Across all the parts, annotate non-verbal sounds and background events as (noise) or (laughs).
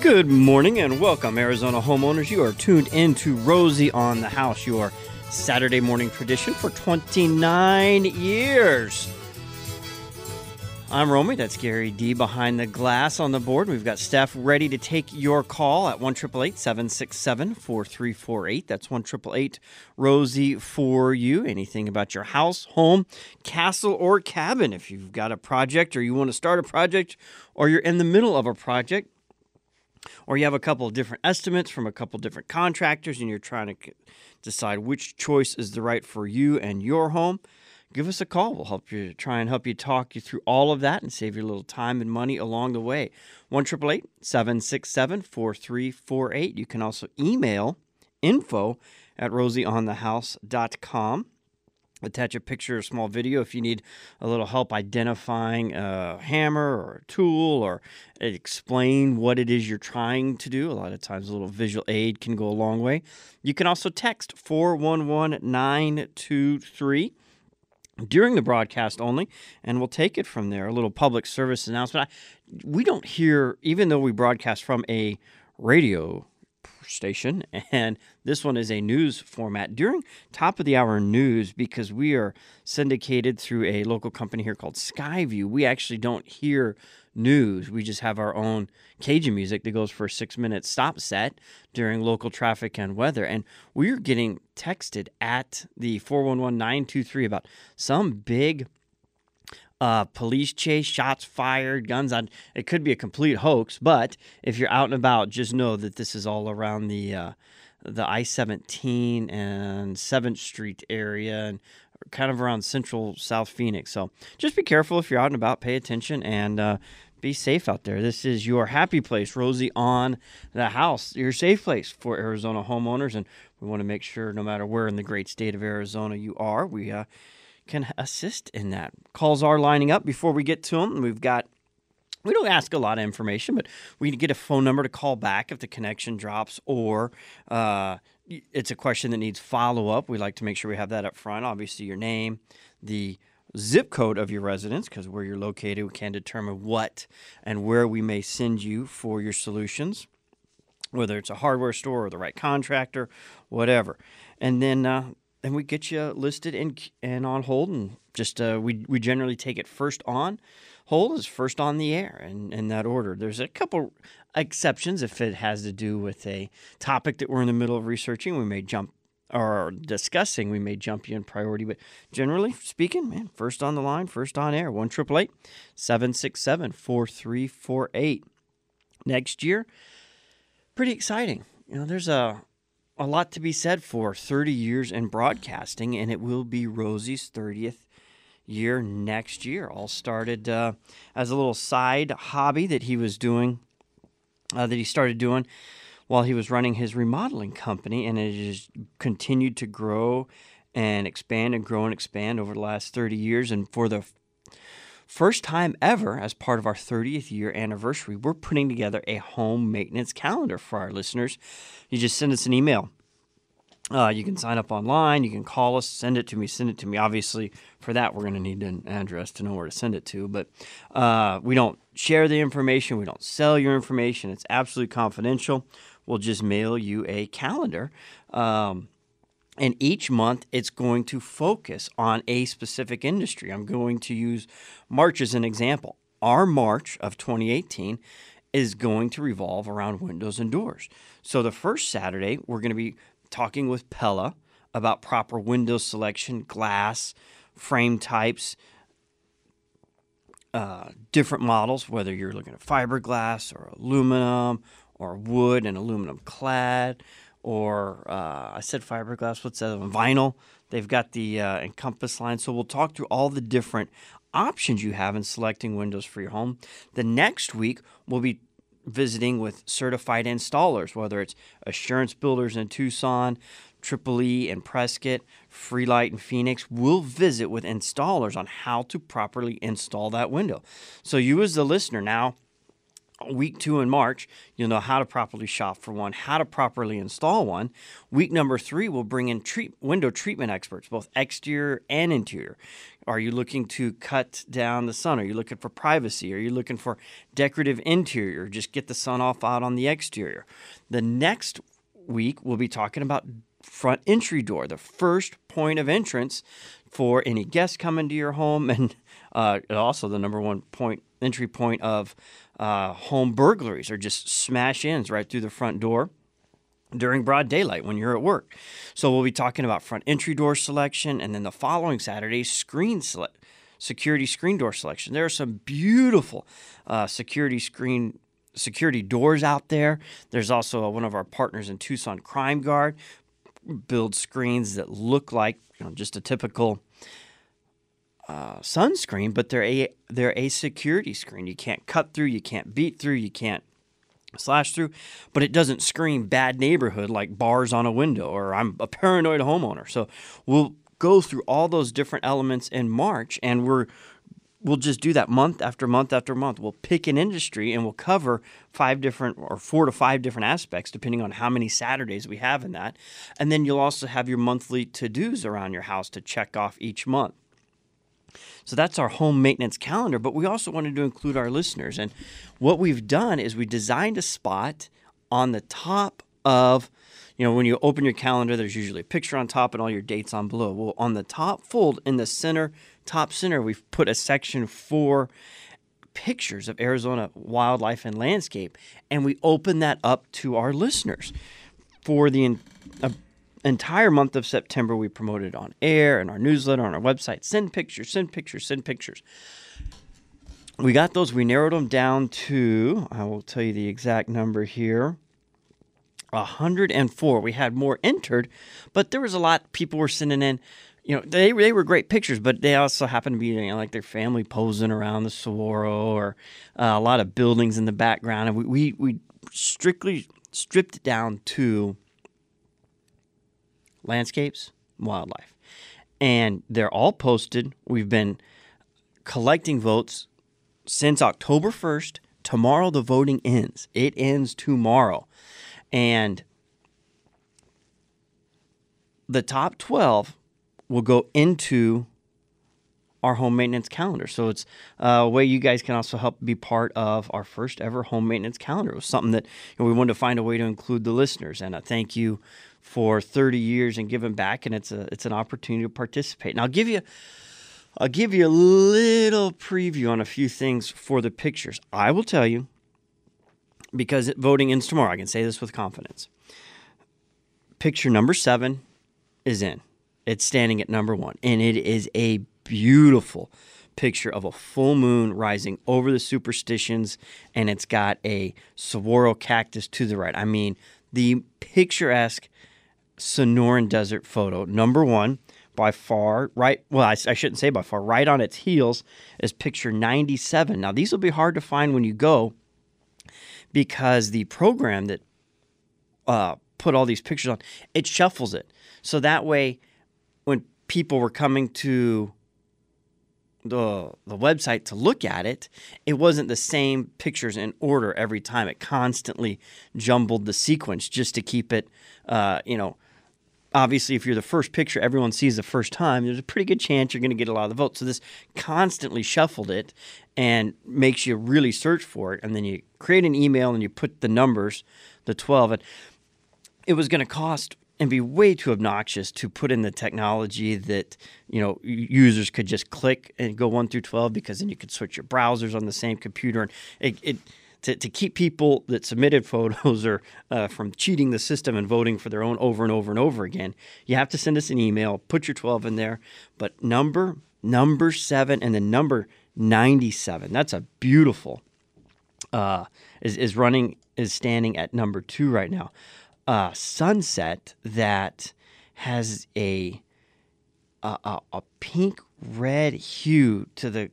Good morning and welcome, Arizona homeowners. You are tuned into Rosie on the House, your Saturday morning tradition for 29 years. I'm Romy. That's Gary D behind the glass on the board. We've got staff ready to take your call at 1 767 4348. That's 1 Rosie for you. Anything about your house, home, castle, or cabin. If you've got a project or you want to start a project or you're in the middle of a project, or you have a couple of different estimates from a couple different contractors and you're trying to decide which choice is the right for you and your home give us a call. We'll help you try and help you talk you through all of that and save you a little time and money along the way. 1 767 4348. You can also email info at rosieonthehouse.com. Attach a picture or small video if you need a little help identifying a hammer or a tool or explain what it is you're trying to do. A lot of times, a little visual aid can go a long way. You can also text 411 923 during the broadcast only, and we'll take it from there. A little public service announcement. I, we don't hear, even though we broadcast from a radio station, (laughs) and this one is a news format during top of the hour news because we are syndicated through a local company here called Skyview. We actually don't hear news. We just have our own Cajun music that goes for a six minute stop set during local traffic and weather. And we're getting texted at the 411 923 about some big uh, police chase, shots fired, guns on. It could be a complete hoax, but if you're out and about, just know that this is all around the uh, the I-17 and 7th Street area and kind of around central South Phoenix. So just be careful if you're out and about, pay attention, and uh, be safe out there. This is your happy place, Rosie on the house, your safe place for Arizona homeowners. And we want to make sure no matter where in the great state of Arizona you are, we uh, can assist in that. Calls are lining up before we get to them. We've got we don't ask a lot of information, but we get a phone number to call back if the connection drops or uh, it's a question that needs follow up. We like to make sure we have that up front. Obviously, your name, the zip code of your residence, because where you're located, we can determine what and where we may send you for your solutions, whether it's a hardware store or the right contractor, whatever. And then uh, then we get you listed and and on hold, and just uh, we we generally take it first on hold is first on the air in, in that order. There's a couple exceptions if it has to do with a topic that we're in the middle of researching. We may jump or discussing, we may jump you in priority. But generally speaking, man, first on the line, first on air, 1 767 4348. Next year, pretty exciting. You know, there's a a lot to be said for 30 years in broadcasting, and it will be Rosie's 30th year next year. All started uh, as a little side hobby that he was doing, uh, that he started doing while he was running his remodeling company, and it has continued to grow and expand and grow and expand over the last 30 years. And for the first time ever, as part of our 30th year anniversary, we're putting together a home maintenance calendar for our listeners. You just send us an email uh, you can sign up online. You can call us, send it to me, send it to me. Obviously, for that, we're going to need an address to know where to send it to. But uh, we don't share the information. We don't sell your information. It's absolutely confidential. We'll just mail you a calendar. Um, and each month, it's going to focus on a specific industry. I'm going to use March as an example. Our March of 2018 is going to revolve around windows and doors. So the first Saturday, we're going to be talking with Pella about proper window selection, glass, frame types, uh, different models, whether you're looking at fiberglass or aluminum or wood and aluminum clad, or uh, I said fiberglass, what's that? Vinyl. They've got the uh, Encompass line. So we'll talk through all the different options you have in selecting windows for your home. The next week, we'll be visiting with certified installers, whether it's Assurance Builders in Tucson, Triple E in Prescott, Freelite in Phoenix. We'll visit with installers on how to properly install that window. So, you as the listener now, week two in March, you'll know how to properly shop for one, how to properly install one. Week number three, we'll bring in treat, window treatment experts, both exterior and interior. Are you looking to cut down the sun? Are you looking for privacy? Are you looking for decorative interior? Just get the sun off out on the exterior. The next week, we'll be talking about front entry door, the first point of entrance for any guests coming to your home, and uh, also the number one point entry point of uh, home burglaries or just smash ins right through the front door during broad daylight when you're at work. So we'll be talking about front entry door selection and then the following Saturday screen select security screen door selection. There are some beautiful uh, security screen security doors out there. There's also one of our partners in Tucson Crime Guard build screens that look like you know just a typical uh, sunscreen, but they're a they're a security screen. You can't cut through, you can't beat through, you can't slash through, but it doesn't scream bad neighborhood like bars on a window or I'm a (laughs) paranoid homeowner. So we'll go through all those different elements in March, and we're we'll just do that month after month after month. We'll pick an industry and we'll cover five different or four to five different aspects, depending on how many Saturdays we have in that. And then you'll also have your monthly to dos around your house to check off each month. So that's our home maintenance calendar, but we also wanted to include our listeners. And what we've done is we designed a spot on the top of, you know, when you open your calendar, there's usually a picture on top and all your dates on below. Well, on the top fold in the center, top center, we've put a section for pictures of Arizona wildlife and landscape, and we open that up to our listeners for the uh, entire month of September, we promoted on air and our newsletter on our website. Send pictures, send pictures, send pictures. We got those. We narrowed them down to, I will tell you the exact number here. 104. We had more entered, but there was a lot people were sending in. You know, they, they were great pictures, but they also happened to be you know, like their family posing around the Saguaro or uh, a lot of buildings in the background. And we, we, we strictly stripped it down to landscapes, wildlife. And they're all posted. We've been collecting votes since October 1st. Tomorrow the voting ends. It ends tomorrow. And the top 12 will go into our home maintenance calendar. So it's a way you guys can also help be part of our first ever home maintenance calendar. It was something that you know, we wanted to find a way to include the listeners. And I thank you for 30 years and giving back, and it's a it's an opportunity to participate. And I'll give you I'll give you a little preview on a few things for the pictures. I will tell you because voting ends tomorrow. I can say this with confidence. Picture number seven is in. It's standing at number one, and it is a beautiful picture of a full moon rising over the superstitions, and it's got a saguaro cactus to the right. I mean, the picturesque Sonoran Desert photo. Number one, by far, right, well, I, I, shouldn't say by far, right on its heels is picture 97. Now, these will be hard to find when you go because the program that uh, put all these pictures on, it shuffles it. So that way, when people were coming to the the website to look at it, it wasn't the same pictures in order every time. It constantly jumbled the sequence just to keep it, uh, you know, obviously, if you're the first picture everyone sees the first time, there's a pretty good chance you're going to get a lot of the votes. So this constantly shuffled it and makes you really search for it. And then you create an email and you put the numbers, the 12. And it was going to cost and be way too obnoxious to put in the technology that you know users could just click and go 1 through 12 because then you could switch your browsers on the same computer and it, it to, to keep people that submitted (laughs) photos or uh, from cheating the system and voting for their own over and over and over again, you have to send us an email, put your 12 in there. But number, number seven, and then number 97, that's a beautiful, uh, is, is running, is standing at number two right now. Uh, sunset that has a, a, a pink red hue to the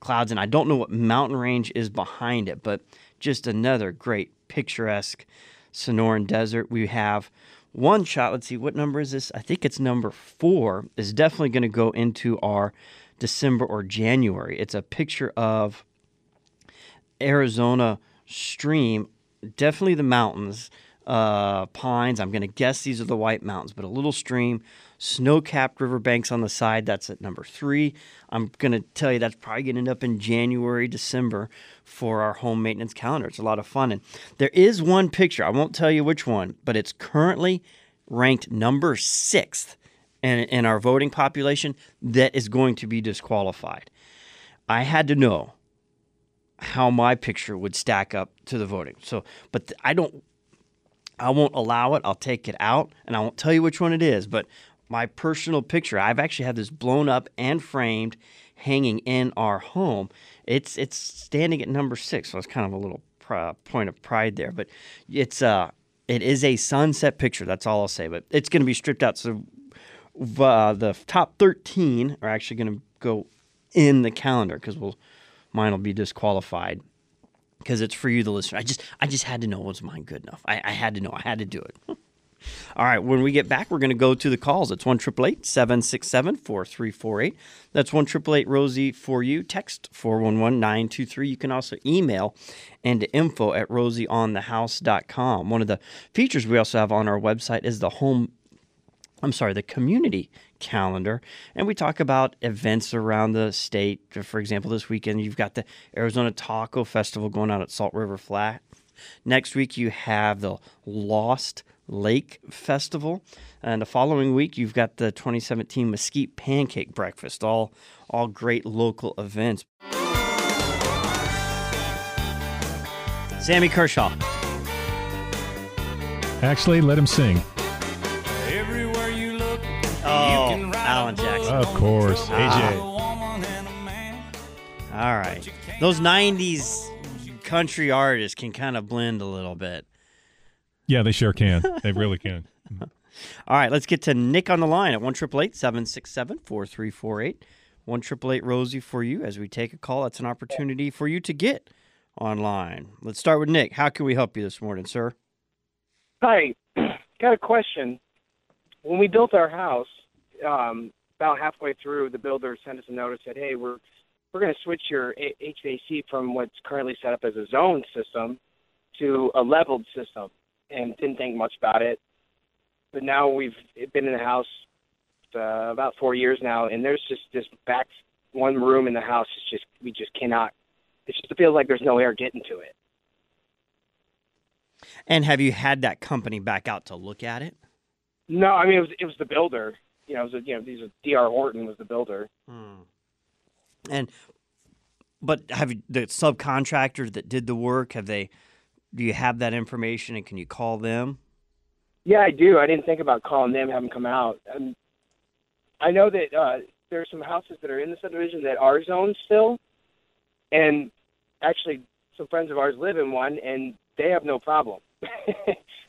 clouds, and I don't know what mountain range is behind it, but just another great picturesque Sonoran desert. We have one shot. Let's see, what number is this? I think it's number four. Is definitely going to go into our December or January. It's a picture of Arizona stream, definitely the mountains, uh, pines. I'm going to guess these are the White Mountains, but a little stream, snow capped riverbanks on the side. That's at number three. I'm going to tell you that's probably going to end up in January, December for our home maintenance calendar. It's a lot of fun. And there is one picture, I won't tell you which one, but it's currently ranked number sixth in, in our voting population that is going to be disqualified. I had to know how my picture would stack up to the voting. So, but I don't, I won't allow it. I'll take it out and I won't tell you which one it is. But my personal picture, I've actually had this blown up and framed hanging in our home. It's it's standing at number six, so it's kind of a little pr- point of pride there. But it's uh it is a sunset picture. That's all I'll say. But it's going to be stripped out. So uh, the top thirteen are actually going to go in the calendar because we'll mine will be disqualified because it's for you, the listener. I just I just had to know was mine good enough. I, I had to know. I had to do it. (laughs) All right, when we get back, we're going to go to the calls. It's 1 767 4348. That's 1 Rosie for you. Text 411 923. You can also email and info at rosieonthehouse.com. One of the features we also have on our website is the home, I'm sorry, the community calendar. And we talk about events around the state. For example, this weekend, you've got the Arizona Taco Festival going on at Salt River Flat. Next week, you have the Lost Lake Festival. And the following week, you've got the 2017 Mesquite Pancake Breakfast, all, all great local events. Sammy Kershaw. Actually, let him sing. Oh, Alan Jackson. Of course, AJ. All right. Those 90s country artists can kind of blend a little bit. Yeah, they sure can. (laughs) They really can. All right, let's get to Nick on the line at 1 767 4348. 1 Rosie for you as we take a call. That's an opportunity for you to get online. Let's start with Nick. How can we help you this morning, sir? Hi, (clears throat) got a question. When we built our house, um, about halfway through, the builder sent us a notice said, "Hey, we're we're going to switch your HVAC from what's currently set up as a zone system to a leveled system." And didn't think much about it. But now we've been in the house uh, about four years now, and there's just this back one room in the house is just we just cannot. It just feels like there's no air getting to it. And have you had that company back out to look at it? No, I mean it was it was the builder. You know, it was a, you know these are D.R. Horton was the builder. Hmm. And but have you, the subcontractors that did the work have they do you have that information and can you call them? Yeah, I do. I didn't think about calling them, them come out. I know that uh, there are some houses that are in the subdivision that are zoned still, and actually, some friends of ours live in one, and they have no problem. (laughs)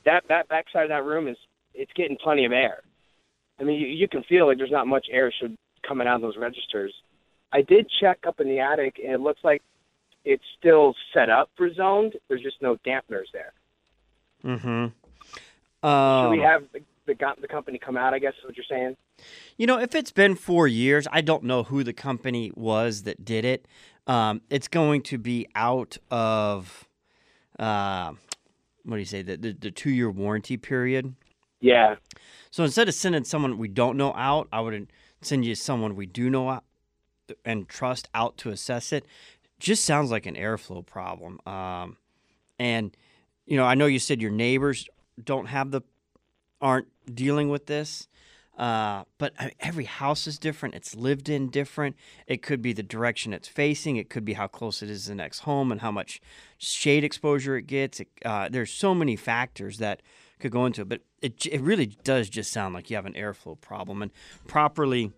that that back side of that room is it's getting plenty of air. I mean, you, you can feel like there's not much air should coming out of those registers. I did check up in the attic, and it looks like it's still set up for zoned. There's just no dampeners there. Mm-hmm. Um, Should we Um, have the, the the company come out? I guess is what you're saying. You know, if it's been four years, I don't know who the company was that did it. Um, it's going to be out of, uh, what do you say, the, the, the two year warranty period. Yeah. So instead of sending someone we don't know out, I would send you someone we do know out and trust out to assess it. Just sounds like an airflow problem. Um, and you know, I know you said your neighbors don't have the aren't dealing with this. Uh, but every house is different. It's lived in different. It could be the direction it's facing. It could be how close it is to the next home and how much shade exposure it gets. It, uh, there's so many factors that could go into it. But it, it really does just sound like you have an airflow problem and properly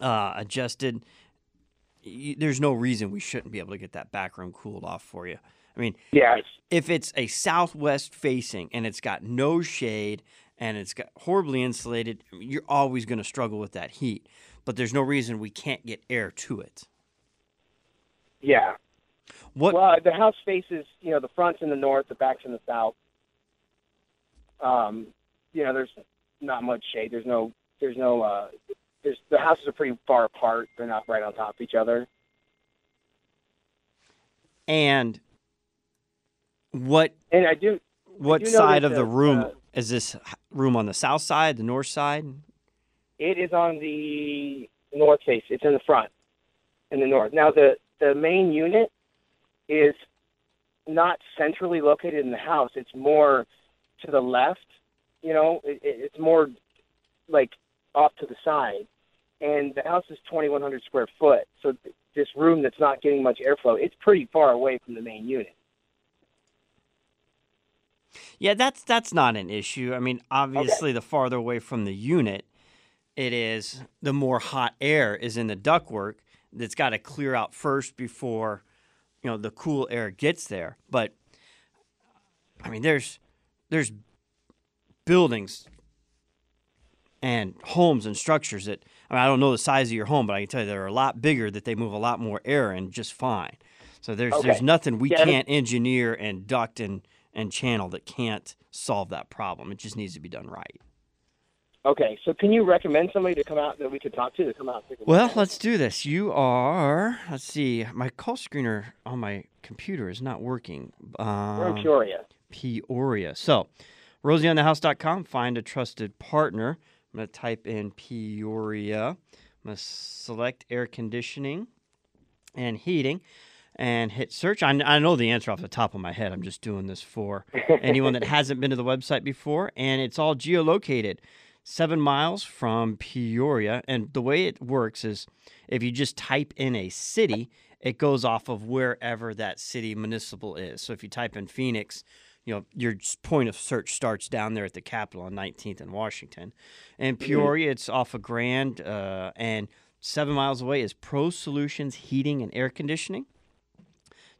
uh, adjusted. There's no reason we shouldn't be able to get that back room cooled off for you. I mean. It's, if it's a southwest facing and it's got no shade and it's got horribly insulated, you're always going to struggle with that heat. But there's no reason we can't get air to it. yeah. What? Well, the house faces, you know, the front's in the north, the back's in the south. Um, you know, there's not much shade. There's no, there's no, uh, there's the houses are pretty far apart. They're not right on top of each other. and What And I do. what do side of the room uh, is this room on the south side, the north side? It is on the north face. It's in the front, in the north. Now the the main unit is not centrally located in the house. It's more to the left. You know, it, it- it's more like off to the side. And the house is 2,100 square foot. So th- this room that's not getting much airflow, it's pretty far away from the main unit. Yeah, that's that's not an issue. I mean, obviously, the farther away from the unit it is, the more hot air is in the ductwork. That's got to clear out first before you know the cool air gets there. But I mean, there's there's buildings and homes and structures that I, mean, I don't know the size of your home, but I can tell you they're a lot bigger that they move a lot more air in just fine. So there's there's nothing we Yeah. can't engineer and duct and and channel that can't solve that problem. It just needs to be done right. Okay, so can you recommend somebody to come out that we could talk to to come out and take a look Well, let's do this. You are. Let's see. My call screener on my computer is not working. We're Um, in Peoria. Peoria. So, rosieonthehouse.com, find a trusted partner. I'm going to type in Peoria. I'm going to select air conditioning and heating and hit search. I, I know the answer off the top of my head. I'm just doing this for (laughs) anyone that hasn't been to the website before. And it's all geolocated seven miles from Peoria. And the way it works is if you just type in a city, it goes off of wherever that city municipal is. So if you type in Phoenix, you know your point of search starts down there at the Capitol on 19th and Washington, and Peoria it's off of Grand, uh, and seven miles away is Pro Solutions Heating and Air Conditioning.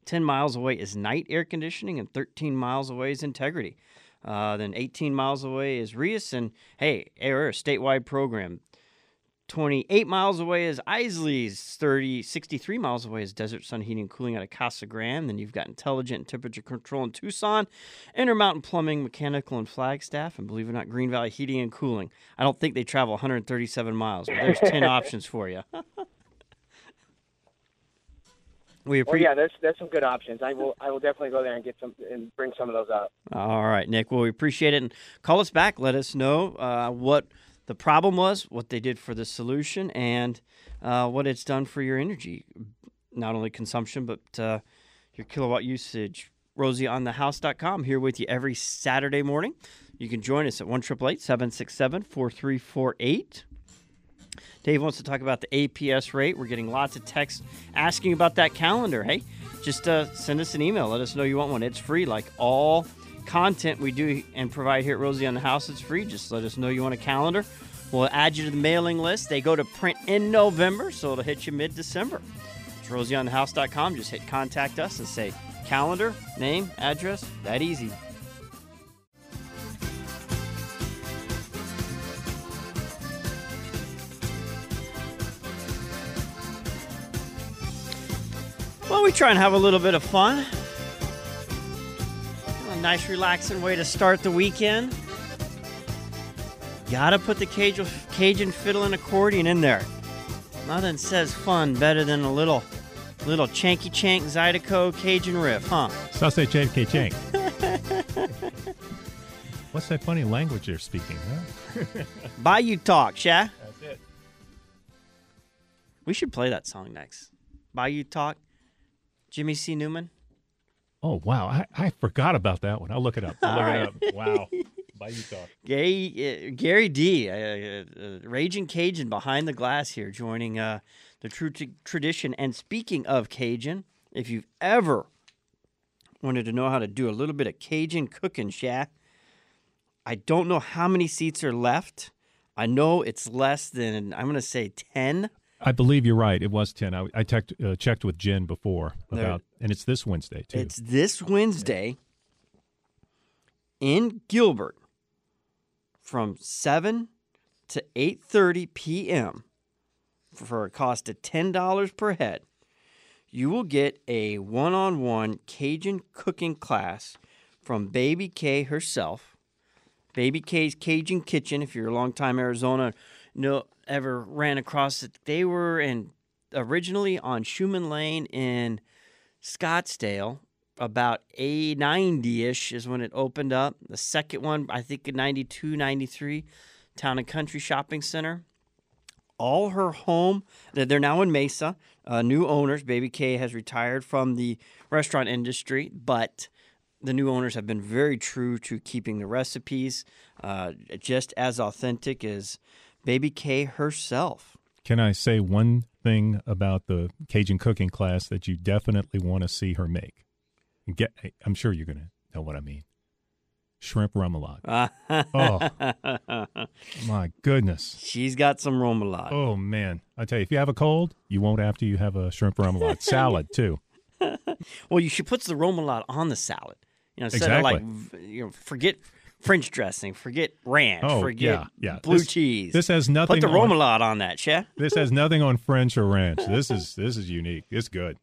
10 miles away is Night Air Conditioning, and 13 miles away is Integrity. Uh, then 18 miles away is Rias, and hey, they're a statewide program. 28 miles away is Isley's. 30, 63 miles away is Desert Sun Heating and Cooling out of Casa Grande. Then you've got Intelligent Temperature Control in Tucson, Intermountain Plumbing, Mechanical, and Flagstaff, and believe it or not, Green Valley Heating and Cooling. I don't think they travel 137 miles, but there's 10 (laughs) options for you. (laughs) we Well, appreciate yeah, there's there's some good options. I will I will definitely go there and get some and bring some of those up. All right, Nick. Well, we appreciate it. And call us back. Let us know uh, what the problem was, what they did for the solution, and uh, what it's done for your energy, not only consumption, but uh, your kilowatt usage. RosieOnTheHouse.com here with you every Saturday morning. You can join us at 1 767 4348. Dave wants to talk about the APS rate. We're getting lots of texts asking about that calendar. Hey, just uh, send us an email. Let us know you want one. It's free, like all content we do and provide here at Rosie on the House. It's free. Just let us know you want a calendar. We'll add you to the mailing list. They go to print in November, so it'll hit you mid December. It's rosieonthehouse.com. Just hit contact us and say calendar, name, address. That easy. Well, we try and have a little bit of fun. Nice, relaxing way to start the weekend. Gotta put the Cajun, Cajun fiddle and accordion in there. Nothing says fun better than a little, little chanky chank Zydeco Cajun riff, huh? Sase Chen K Chang. What's that funny language you're speaking? Huh? (laughs) Bayou Talk, yeah. That's it. We should play that song next. Bayou Talk. Jimmy C. Newman. Oh wow, I, I forgot about that one. I'll look it up. I'll look it up. (laughs) Wow. Bayou talk. Gay, uh, Gary D, uh, uh, uh, Raging Cajun behind the glass here, joining uh, the true t- tradition. And speaking of Cajun, if you've ever wanted to know how to do a little bit of Cajun cooking, Sha, I don't know how many seats are left. I know it's less than I'm going to say ten. I believe you're right. It was ten. I, I checked uh, checked with Jen before There- about, and it's this Wednesday too. It's this Wednesday in Gilbert from 7 to 8:30 p.m. for a cost of $10 per head. You will get a one-on-one Cajun cooking class from Baby Kay herself. Baby Kay's Cajun Kitchen. If you're a longtime Arizona, no ever ran across it. They were in originally on Schumann Lane in Scottsdale, about a 90-ish is when it opened up. The second one, I think in 92, 93, Town and Country Shopping Center. All her home, they're now in Mesa. Uh, new owners, Baby Kay has retired from the restaurant industry, but the new owners have been very true to keeping the recipes uh, just as authentic as Baby Kay herself. Can I say one thing about the Cajun cooking class that you definitely want to see her make? Get, I'm sure you're going to know what I mean. Shrimp remoulade. (laughs) oh, my goodness. She's got some remoulade. Oh, man. I tell you, if you have a cold, you won't after you have a shrimp remoulade. (laughs) Salad, too. Well, you should put the remoulade on the salad. You know, instead Exactly. of like, you know, forget French dressing, forget ranch, Oh, forget yeah, yeah. blue This- cheese. This has nothing put the on, remoulade on that, chef. This has nothing on French or ranch. This is this is unique. It's good.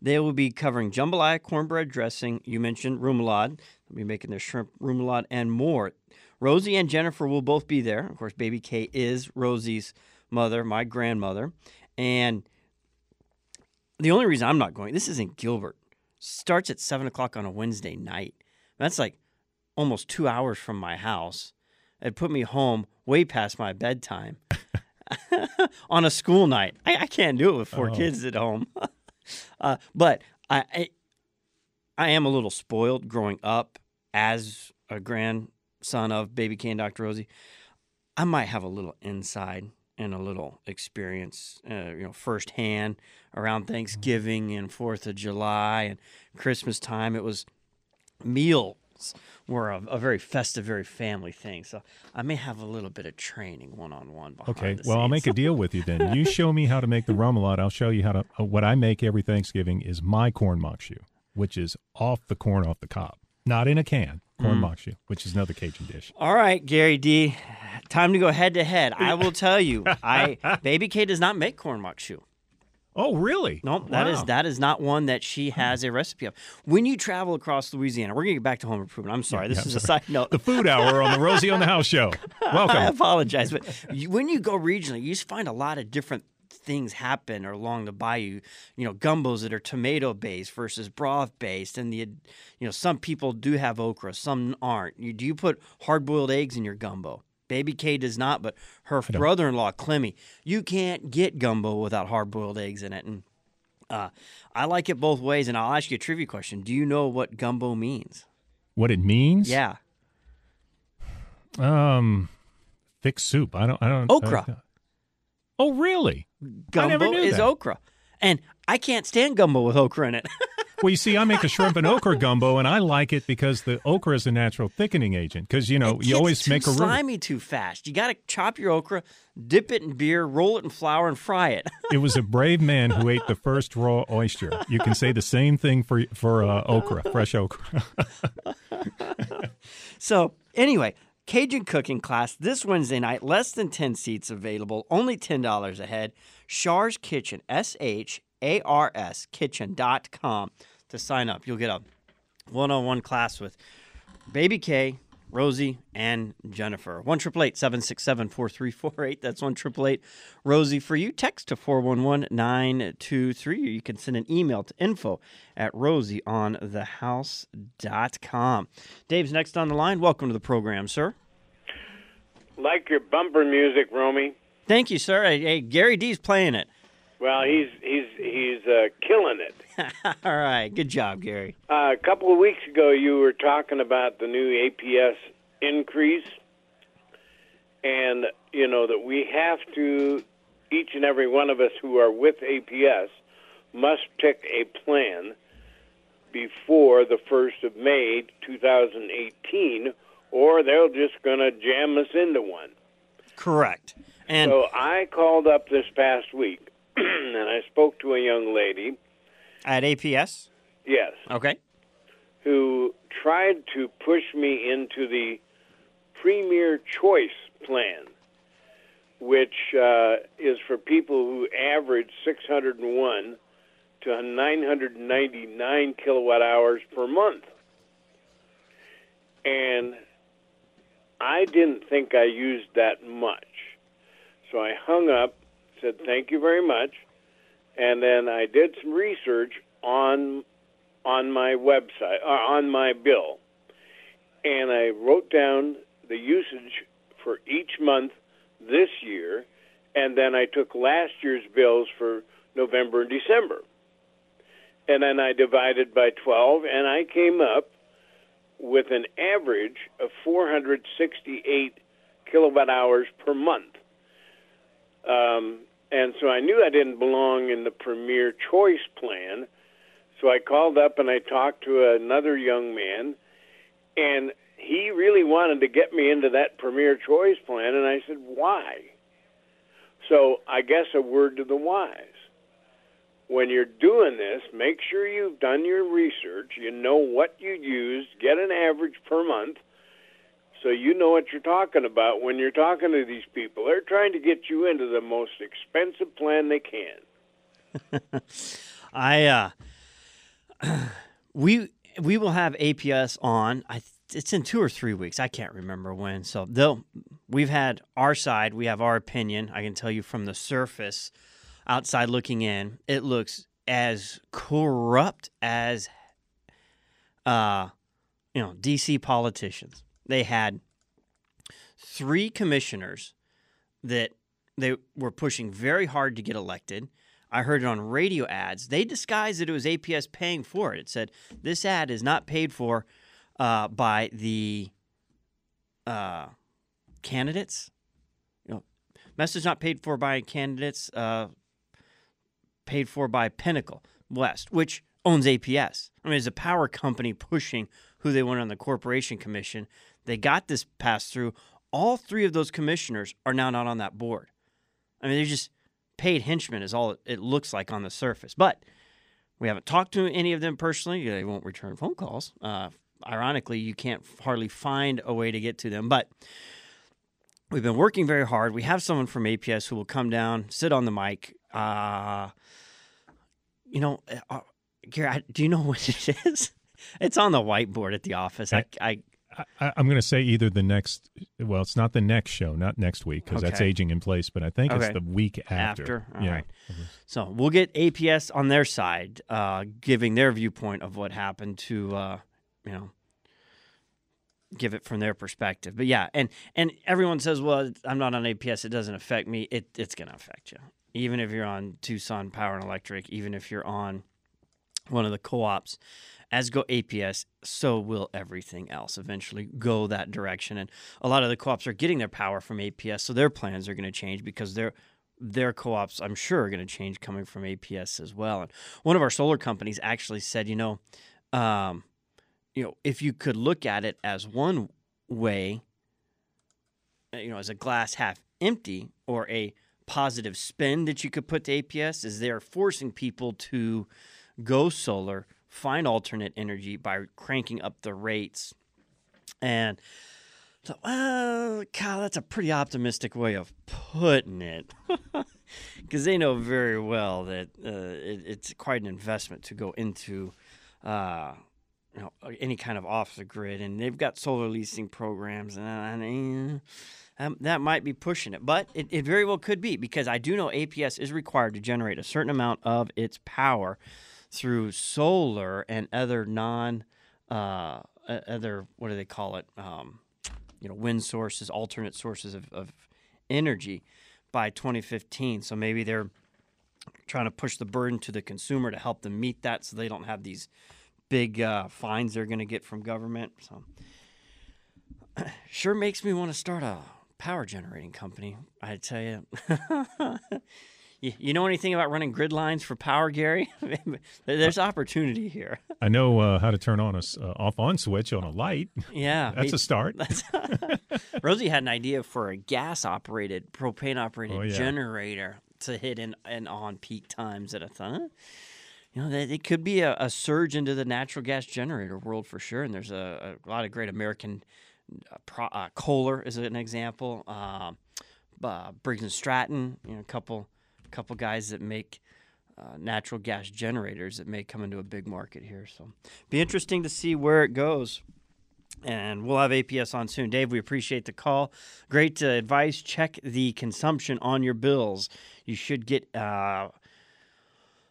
They will be covering jambalaya, cornbread dressing. You mentioned remoulade. They'll be making their shrimp remoulade and more. Rosie and Jennifer will both be there. Of course, Baby Kay is Rosie's mother, my grandmother. And the only reason I'm not going, this is in Gilbert. Starts at 7 o'clock on a Wednesday night. That's like almost two hours from my house. It put me home way past my bedtime (laughs) on a school night. I, I can't do it with four Oh. kids at home. (laughs) uh, but I, I, I am a little spoiled growing up as a grandson of Baby Kay and Dr. Rosie. I might have a little inside and a little experience, uh, you know, firsthand around Thanksgiving and Fourth of July and Christmas time. It was meals were a, a very festive, very family thing. So I may have a little bit of training one on one. Okay. Well, I'll make a deal with you then. You show me how to make the remoulade. I'll show you how to. Uh, what I make every Thanksgiving is my corn shoe, which is off the corn off the cob, not in a can. Corn Mm. shoe, which is another Cajun dish. All right, Gary D. Time to go head to head. I will tell you, I (laughs) Baby Kay does not make corn shoe. Oh, really? No, that is Wow. that is not one that she has a recipe of. When you travel across Louisiana, we're gonna get back to home improvement. I'm sorry, this yeah, is I'm a side note. The food hour on the Rosie on the House show. (laughs) Welcome. I apologize, but you, when you go regionally, you just find a lot of different things happen along the bayou. You know, gumbos that are tomato based versus broth based, and the you know some people do have okra, some aren't. You, do you put hard boiled eggs in your gumbo? Baby Kay does not, but her brother in law Clemmy, you can't get gumbo without hard boiled eggs in it, and. Uh, I like it both ways, and I'll ask you a trivia question. Do you know what gumbo means? What it means? Yeah, Um, thick soup. I don't. I don't. Okra. I- oh, really? gumbo never knew is that. okra, and I can't stand gumbo with okra in it. (laughs) Well, you see, I make a shrimp and okra gumbo, and I like it because the okra is a natural thickening agent. Because you know, you always make a roux. slimy too fast. You got to chop your okra, dip it in beer, roll it in flour, and fry it. (laughs) It was a brave man who ate the first raw oyster. You can say the same thing for for uh, okra, fresh okra. (laughs) so anyway, Cajun cooking class this Wednesday night. Less than ten seats available. Only ten dollars a head. Shars Kitchen. S H A R S Kitchen.com to sign up. You'll get a one-on-one class with Baby Kay, Rosie, and Jennifer. One triple eight seven six seven four three four eight. That's one triple eight Rosie for you. Text to four one one nine two three. Or you can send an email to info at rosieonthehouse.com. Dave's next on the line. Welcome to the program, sir. Like your bumper music, Romy. Thank you, sir. Hey, Gary D's playing it. Well, he's he's he's uh, killing it. (laughs) All right, good job, Gary. Uh, a couple of weeks ago, you were talking about the new APS increase, and you know that we have to, each and every one of us who are with APS, must pick a plan before the first of May, 2018, or they're just going to jam us into one. Correct. And So I called up this past week, (clears throat) and I spoke to a young lady. at APS, Yes, okay. who tried to push me into the Premier Choice Plan, which uh, is for people who average 601 to 999 kilowatt hours per month. And I didn't think I used that much. So I hung up, said thank you very much, and then I did some research on on my website, uh, on my bill, and I wrote down the usage for each month this year, and then I took last year's bills for November and December. And then I divided by 12, and I came up with an average of 468 kilowatt hours per month. Um, and so I knew I didn't belong in the Premier Choice plan. So I called up and I talked to another young man, and he really wanted to get me into that Premier Choice plan. And I said, why? So I guess a word to the wise. When you're doing this, make sure you've done your research, you know what you used, get an average per month, so you know what you're talking about when you're talking to these people. They're trying to get you into the most expensive plan they can. (laughs) I uh (clears throat) we we will have APS on. I it's in two or three weeks. I can't remember when. So they'll we've had our side. We have our opinion. I can tell you from the surface, outside looking in, it looks as corrupt as uh you know DC politicians. They had three commissioners that they were pushing very hard to get elected. I heard it on radio ads. They disguised that it was APS paying for it. It said this ad is not paid for uh, by the uh, candidates. You know, message not paid for by candidates. Uh, paid for by Pinnacle West, which owns APS. I mean, it's a power company pushing who they want on the corporation commission. They got this passed through. All three of those commissioners are now not on that board. I mean, they're just paid henchmen, is all it looks like on the surface. But we haven't talked to any of them personally. They won't return phone calls. Uh, ironically, you can't hardly find a way to get to them. But we've been working very hard. We have someone from APS who will come down, sit on the mic. Uh, you know, uh, Gary, do you know (laughs) what it is? It's on the whiteboard at the office. I, I I, am going to say either the next. Well, it's not the next show, not next week, because okay. that's aging in place. But I think okay. it's the week after. After, yeah. Right. So we'll get APS on their side, uh, giving their viewpoint of what happened to, uh, you know, give it from their perspective. But yeah, and and everyone says, well, I'm not on APS. It doesn't affect me. It it's going to affect you, even if you're on Tucson Power and Electric, even if you're on one of the co-ops as go APS, so will everything else eventually go that direction. And a lot of the co-ops are getting their power from APS, so their plans are going to change because their their co-ops, I'm sure, are going to change coming from APS as well. And one of our solar companies actually said, you know, um, you know, if you could look at it as one way, uh, you know, as a glass half empty or a positive spin that you could put to APS, is they're forcing people to go solar find alternate energy by cranking up the rates. And so, well, Kyle, that's a pretty optimistic way of putting it. (laughs) Because they know very well that uh, it, it's quite an investment to go into uh, you know, any kind of off the grid. And they've got solar leasing programs, and, um, that might be pushing it. But it, it very well could be because I do know APS is required to generate a certain amount of its power through solar and other non uh, other what do they call it um, you know wind sources alternate sources of, of energy by 2015 so maybe they're trying to push the burden to the consumer to help them meet that so they don't have these big uh, fines they're going to get from government. So sure makes me want to start a power generating company i tell you (laughs) You, you know anything about running grid lines for power, Gary? (laughs) There's opportunity here. I know uh, how to turn on a uh, off on switch on a light. Yeah, (laughs) that's a start. That's (laughs) Rosie had an idea for a gas operated, propane operated oh, yeah. generator to hit in and on peak times at a time. you know, it could be a, a, surge into the natural gas generator world for sure. And there's a, a lot of great American uh, pro, uh, Kohler is an example. Um, uh, Briggs and Stratton, you know, a couple couple guys that make uh, natural gas generators that may come into a big market here. So, be interesting to see where it goes. And we'll have APS on soon. Dave, we appreciate the call. Great uh, advice. Check the consumption on your bills. You should get uh,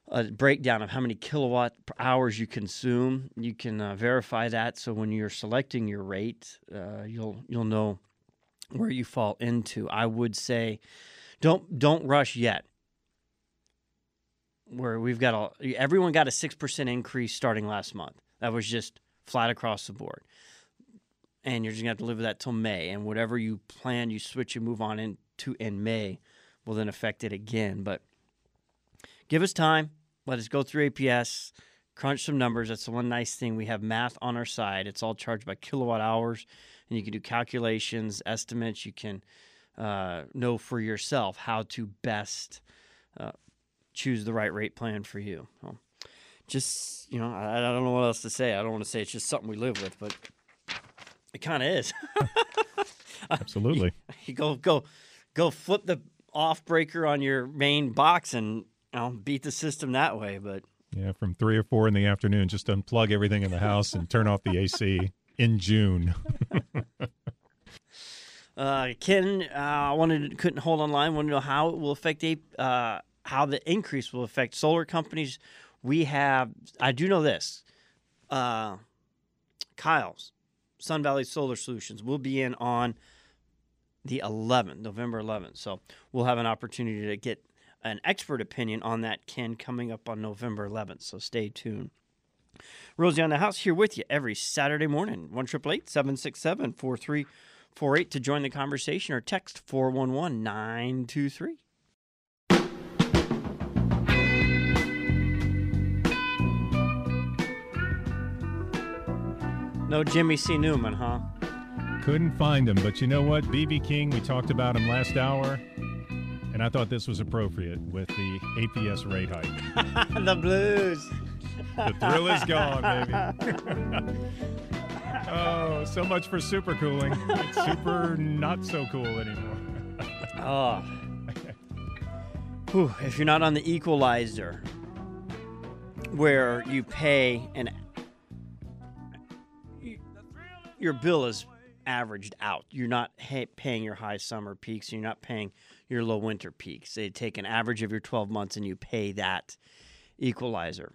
a breakdown of how many kilowatt hours you consume. You can uh, verify that, so when you're selecting your rate, uh, you'll you'll know where you fall into. I would say, don't don't rush yet. Where we've got a everyone got a six percent increase starting last month. That was just flat across the board, and you're just gonna have to live with that till May. And whatever you plan, you switch and move on into in May, will then affect it again. But give us time. Let us go through APS, crunch some numbers. That's the one nice thing. We have math on our side. It's all charged by kilowatt hours, and you can do calculations, estimates. You can uh, know for yourself how to best uh, choose the right rate plan for you. Well, just, you know, I, I don't know what else to say. I don't want to say it's just something we live with, but it kind of is. (laughs) Absolutely. you, (laughs) you go, go, go flip the off breaker on your main box and you know, beat the system that way. But yeah, from three or four in the afternoon, just unplug everything in the house and turn off the AC in June. (laughs) uh, Ken, uh, I wanted couldn't hold online. Wanted to know how it will affect a, uh, how the increase will affect solar companies. We have, I do know this. Uh, Kyle's Sun Valley Solar Solutions will be in on the 11th, November 11th. So we'll have an opportunity to get an expert opinion on that, Ken, coming up on November 11th. So stay tuned. Rosie on the house here with you every Saturday morning, 1 767 4348 to join the conversation or text 411 923. No Jimmy C. Newman, huh? Couldn't find him, but you know what? BB King, we talked about him last hour. And I thought this was appropriate with the APS rate hike. (laughs) the blues. the thrill is gone, baby. (laughs) oh, so much for super cooling. It's super not so cool anymore. oh. (laughs) Whew, if you're not on the equalizer, where you pay an your bill is averaged out. You're not paying your high summer peaks. You're not paying your low winter peaks. They take an average of your 12 months and you pay that equalizer.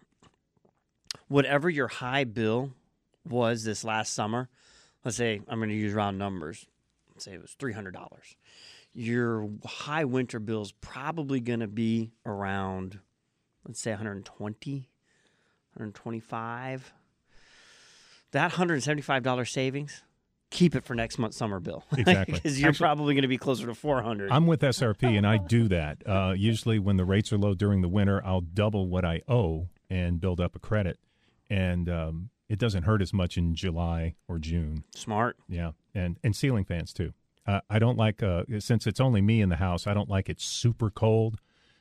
Whatever your high bill was this last summer, let's say I'm going to use round numbers. Let's say it was $300. Your high winter bill is probably going to be around, let's say 120, 125. That $175 savings keep it for next month's summer bill. (laughs) Exactly. Because you're Actually, probably going to be closer to 400. I'm with SRP and I do that. Uh, usually when the rates are low during the winter, I'll double what I owe and build up a credit. And um, it doesn't hurt as much in July or June. Smart. Yeah. And, and ceiling fans too. Uh, I don't like, uh, since it's only me in the house, I don't like it super cold.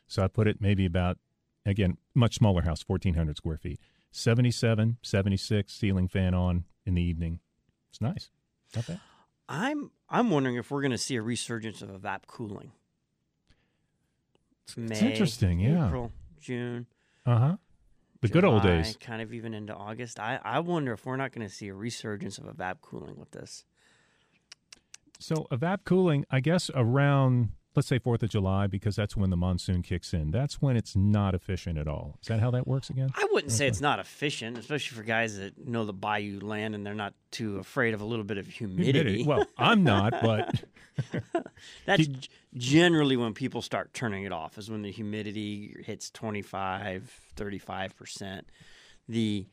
So I put it maybe about, again, much smaller house, 1,400 square feet. 77, 76 ceiling fan on in the evening. It's nice. Not bad. I'm I'm wondering if we're going to see a resurgence of evap cooling. It's May, it's interesting, yeah. April, June. Uh huh. The July, good old days. Kind of even into August. I, I wonder if we're not going to see a resurgence of evap cooling with this. So evap cooling, I guess around let's say Fourth of July, because that's when the monsoon kicks in. That's when it's not efficient at all. Is that how that works again? I wouldn't okay. say it's not efficient, especially for guys that know the bayou land and they're not too afraid of a little bit of humidity. humidity. Well, I'm not, but (laughs) that's generally when people start turning it off. Is when the humidity hits 25, 35 percent. The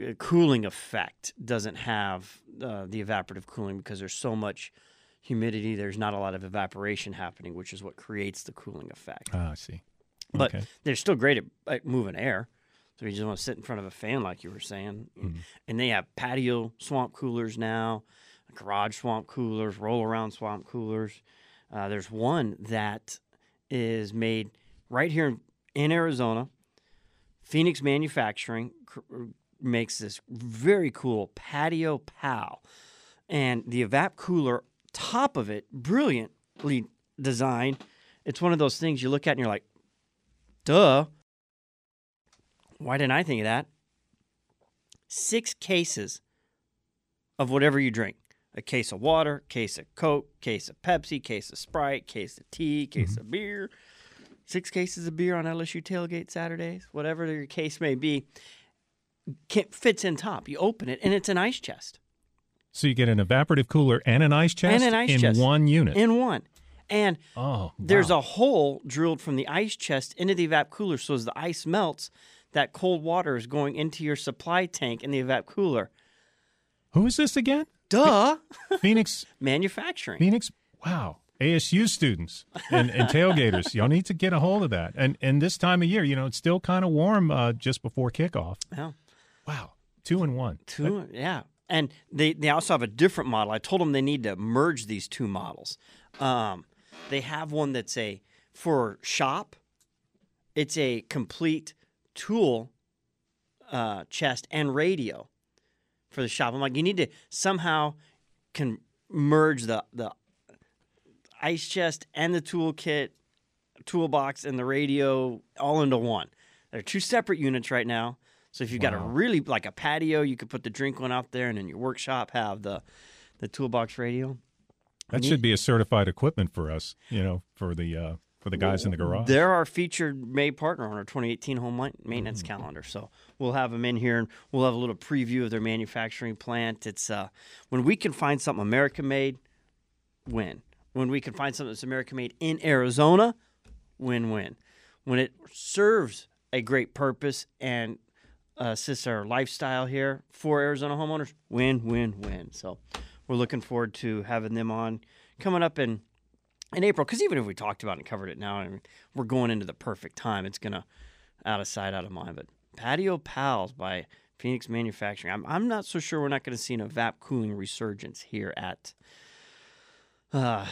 uh, cooling effect doesn't have uh, the evaporative cooling because there's so much humidity, there's not a lot of evaporation happening, which is what creates the cooling effect. Ah, I see. But okay. they're still great at, at, moving air. So you just want to sit in front of a fan, like you were saying. Mm-hmm. And they have patio swamp coolers now, garage swamp coolers, roll around swamp coolers. Uh, there's one that is made right here in, in Arizona. Phoenix Manufacturing cr- makes this very cool patio pal. And the evap cooler top of it, brilliantly designed. It's one of those things you look at and you're like, duh. Why didn't I think of that? Six cases of whatever you drink a case of water, case of Coke, case of Pepsi, case of Sprite, case of tea, case mm-hmm. of beer. six cases of beer on LSU tailgate Saturdays, whatever your case may be, fits in top. You open it, and it's an ice chest. So you get an evaporative cooler and an ice chest And an ice in chest. one unit. In one. And oh, there's a hole drilled from the ice chest into the evap cooler. So as the ice melts, that cold water is going into your supply tank in the evap cooler. Who is this again? Duh. Phoenix. (laughs) Manufacturing. Phoenix. Wow. ASU students and, and tailgaters, y'all need to get a hold of that. And and this time of year, you know, it's still kind of warm uh, just before kickoff. Yeah. Wow, two and one. Two, yeah. And they, they also have a different model. I told them they need to merge these two models. Um, they have one that's a for shop. It's a complete tool uh, chest and radio for the shop. I'm like, you need to somehow can merge the the ice chest and the toolkit, toolbox and the radio all into one. They're two separate units right now. So if you've got a really like a patio, you could put the drink one out there, and in your workshop have the the toolbox radio. That should be a certified equipment for us, you know, for the uh, for the guys in the garage. They're our featured May partner on our 2018 home maintenance Mm. calendar. So we'll have them in here and we'll have a little preview of their manufacturing plant. It's uh, when we can find something American made, win. When we can find something that's American made in Arizona, win win. When it serves a great purpose and assists our lifestyle here for Arizona homeowners, win win win. So we're looking forward to having them on coming up in in April, because even if we talked about and covered it now, I mean, we're going into the perfect time. It's gonna out of sight, out of mind. But Patio Pals by Phoenix Manufacturing. I'm I'm not so sure we're not going to see an evap cooling resurgence here at uh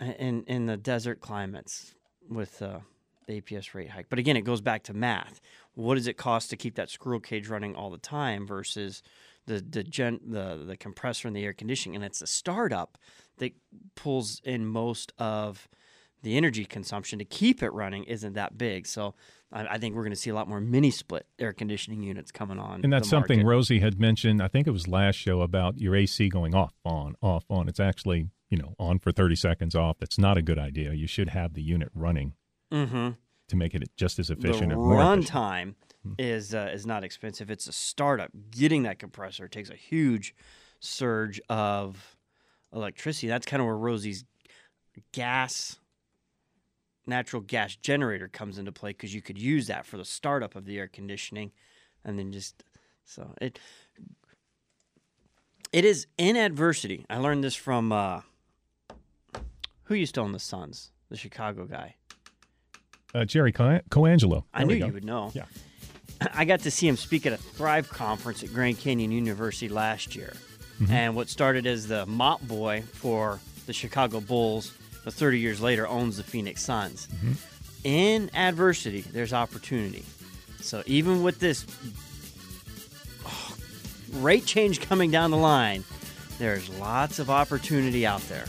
in in the desert climates with uh, the APS rate hike. But again, it goes back to math. What does it cost to keep that squirrel cage running all the time versus the the gen, the the compressor and the air conditioning? And it's the startup that pulls in most of the energy consumption to keep it running isn't that big. So I, I think we're going to see a lot more mini split air conditioning units coming on. And that's something. Rosie had mentioned. I think it was last show about your AC going off, on, off, on. It's actually you know on for thirty seconds off. That's not a good idea. You should have the unit running Mm-hmm. to make it just as efficient the or more run efficient. time is uh, is not expensive. It's a startup. Getting that compressor takes a huge surge of electricity. That's kind of where Rosie's gas, natural gas generator comes into play because you could use that for the startup of the air conditioning, and then just so it. It is in adversity. I learned this from uh, who used to own the Suns, the Chicago guy. Uh, Jerry Co- Colangelo. I There knew you would know. Yeah. (clears throat) I got to see him speak at a Thrive conference at Grand Canyon University last year. And what started as the mop boy for the Chicago Bulls, but 30 years later owns the Phoenix Suns. In adversity, there's opportunity. So even with this oh, (sighs) rate change coming down the line, there's lots of opportunity out there.